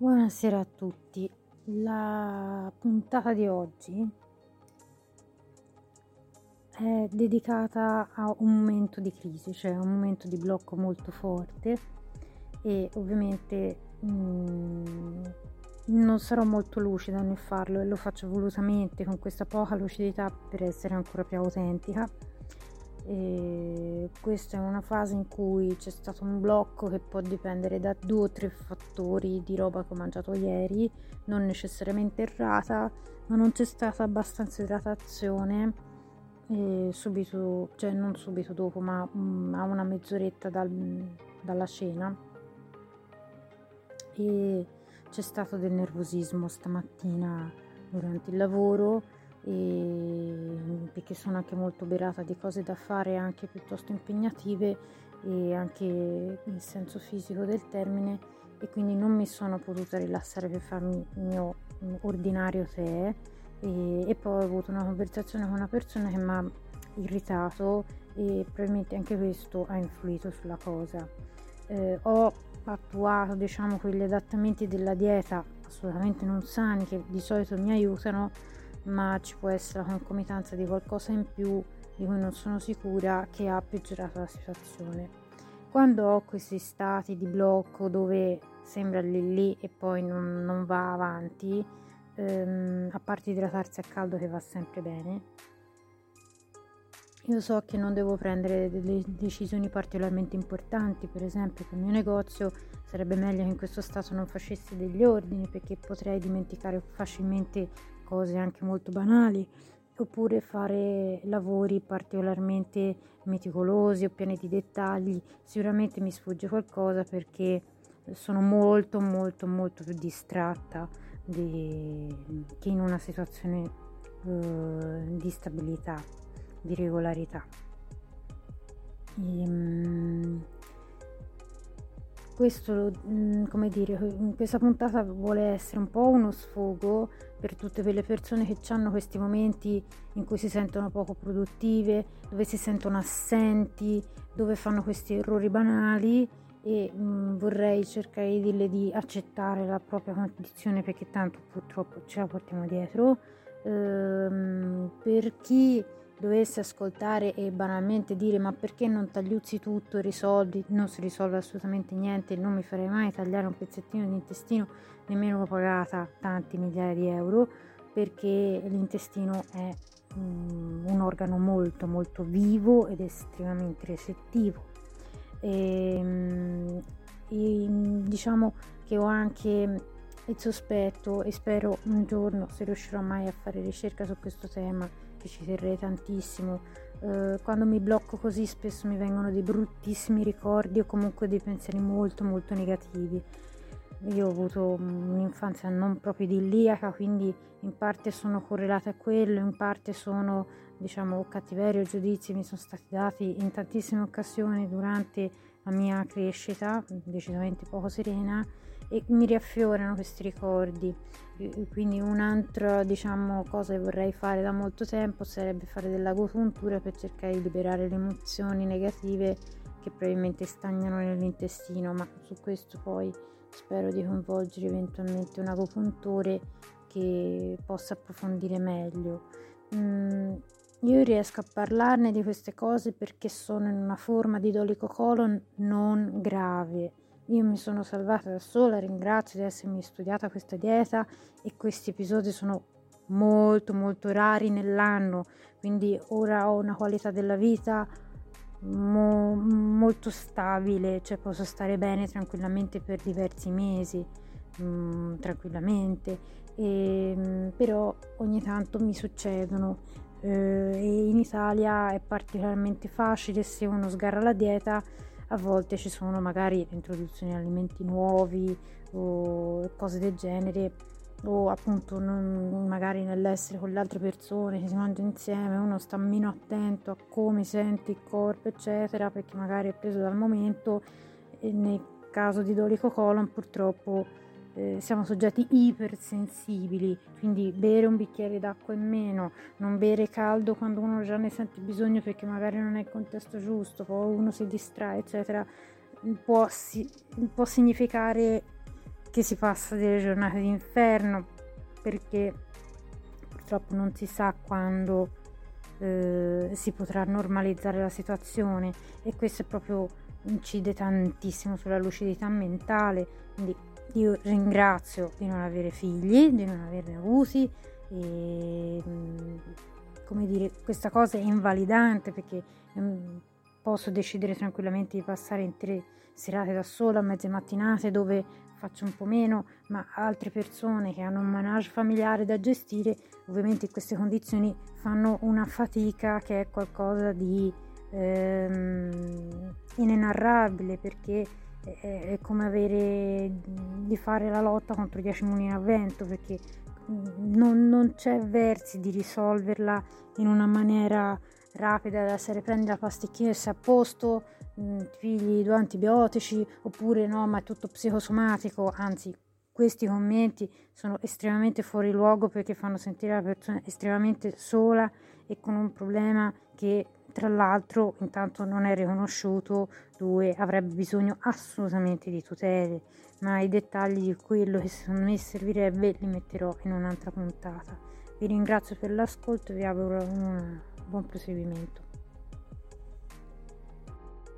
Buonasera a tutti. La puntata di oggi è dedicata a un momento di crisi, cioè un momento di blocco molto forte e ovviamente mh, mm, non sarò molto lucida nel farlo e lo faccio volutamente con questa poca lucidità per essere ancora più autentica e questa è una fase in cui c'è stato un blocco che può dipendere da due o tre fattori di roba che ho mangiato ieri, non necessariamente errata, ma non c'è stata abbastanza idratazione subito, cioè non subito dopo, ma mm, a una mezz'oretta dal, dalla cena. E c'è stato del nervosismo stamattina durante il lavoro e perché sono anche molto berata di cose da fare anche piuttosto impegnative e anche in senso fisico del termine e quindi non mi sono potuta rilassare per farmi il mio ordinario tè e, e poi ho avuto una conversazione con una persona che mi ha irritato e probabilmente anche questo ha influito sulla cosa. Eh, ho attuato diciamo quegli adattamenti della dieta assolutamente non sani che di solito mi aiutano ma ci può essere la concomitanza di qualcosa in più di cui non sono sicura che ha peggiorato la situazione. Quando ho questi stati di blocco dove sembra lì lì e poi non, non va avanti, ehm, a parte idratarsi a caldo che va sempre bene, io so che non devo prendere delle decisioni particolarmente importanti, per esempio che il mio negozio sarebbe meglio che in questo stato non facessi degli ordini perché potrei dimenticare facilmente cose anche molto banali, oppure fare lavori particolarmente meticolosi o pieni di dettagli. Sicuramente mi sfugge qualcosa perché sono molto molto molto più distratta di, che in una situazione uh, di stabilità, di regolarità. E, um, questo, mm, come dire, questa puntata vuole essere un po' uno sfogo per tutte quelle persone che hanno questi momenti in cui si sentono poco produttive, dove si sentono assenti, dove fanno questi errori banali e mh, mm, vorrei cercare di dirle di accettare la propria condizione perché tanto purtroppo ce la portiamo dietro. Ehm, per chi dovesse ascoltare e banalmente dire ma perché non tagliuzzi tutto e risolvi, non si risolve assolutamente niente, non mi farei mai tagliare un pezzettino di intestino, nemmeno pagata tanti migliaia di euro, perché l'intestino è um, un organo molto molto vivo ed estremamente recettivo. E, um, e, diciamo che ho anche il sospetto e spero un giorno se riuscirò mai a fare ricerca su questo tema che ci terrei tantissimo. Eh, quando mi blocco così spesso mi vengono dei bruttissimi ricordi o comunque dei pensieri molto molto negativi. Io ho avuto un'infanzia non proprio idilliaca, quindi in parte sono correlate a quello, in parte sono, diciamo, cattiveria o giudizi mi sono stati dati in tantissime occasioni durante la mia crescita, decisamente poco serena, e mi riaffiorano questi ricordi. Quindi un'altra diciamo, cosa che vorrei fare da molto tempo sarebbe fare dell'agopuntura per cercare di liberare le emozioni negative che probabilmente stagnano nell'intestino, ma su questo poi spero di coinvolgere eventualmente un agopuntore che possa approfondire meglio. Mm, io riesco a parlarne di queste cose perché sono in una forma di dolico colon non grave io mi sono salvata da sola, ringrazio di essermi studiata questa dieta e questi episodi sono molto molto rari nell'anno, quindi ora ho una qualità della vita mo- molto stabile, cioè posso stare bene tranquillamente per diversi mesi, mh, mm, tranquillamente, e, mh, mm, però ogni tanto mi succedono eh, in Italia è particolarmente facile se uno sgarra la dieta a volte ci sono magari introduzioni di alimenti nuovi o cose del genere o appunto non, magari nell'essere con le altre persone che si mangia insieme uno sta meno attento a come sente il corpo eccetera perché magari è preso dal momento e nel caso di dolico colon purtroppo eh, siamo soggetti ipersensibili, quindi bere un bicchiere d'acqua in meno, non bere caldo quando uno già ne sente bisogno perché magari non è il contesto giusto, poi uno si distrae, eccetera, può, si, può significare che si passa delle giornate d'inferno perché purtroppo non si sa quando eh, si potrà normalizzare la situazione e questo è proprio incide tantissimo sulla lucidità mentale quindi io ringrazio di non avere figli di non averne avuti e mm, come dire questa cosa è invalidante perché mm, posso decidere tranquillamente di passare intere serate da sola mezze mattinate dove faccio un po' meno, ma altre persone che hanno un manage familiare da gestire, ovviamente in queste condizioni fanno una fatica che è qualcosa di ehm, inenarrabile perché è, è, come avere di fare la lotta contro 10 mulini a vento perché non, non c'è versi di risolverla in una maniera rapida da essere prendi la pasticchina e sei a posto Mm, figli due antibiotici oppure no, ma è tutto psicosomatico, anzi questi commenti sono estremamente fuori luogo perché fanno sentire la persona estremamente sola e con un problema che tra l'altro intanto non è riconosciuto, due avrebbe bisogno assolutamente di tutele, ma i dettagli di quello che secondo me servirebbe li metterò in un'altra puntata. Vi ringrazio per l'ascolto e vi auguro un buon proseguimento.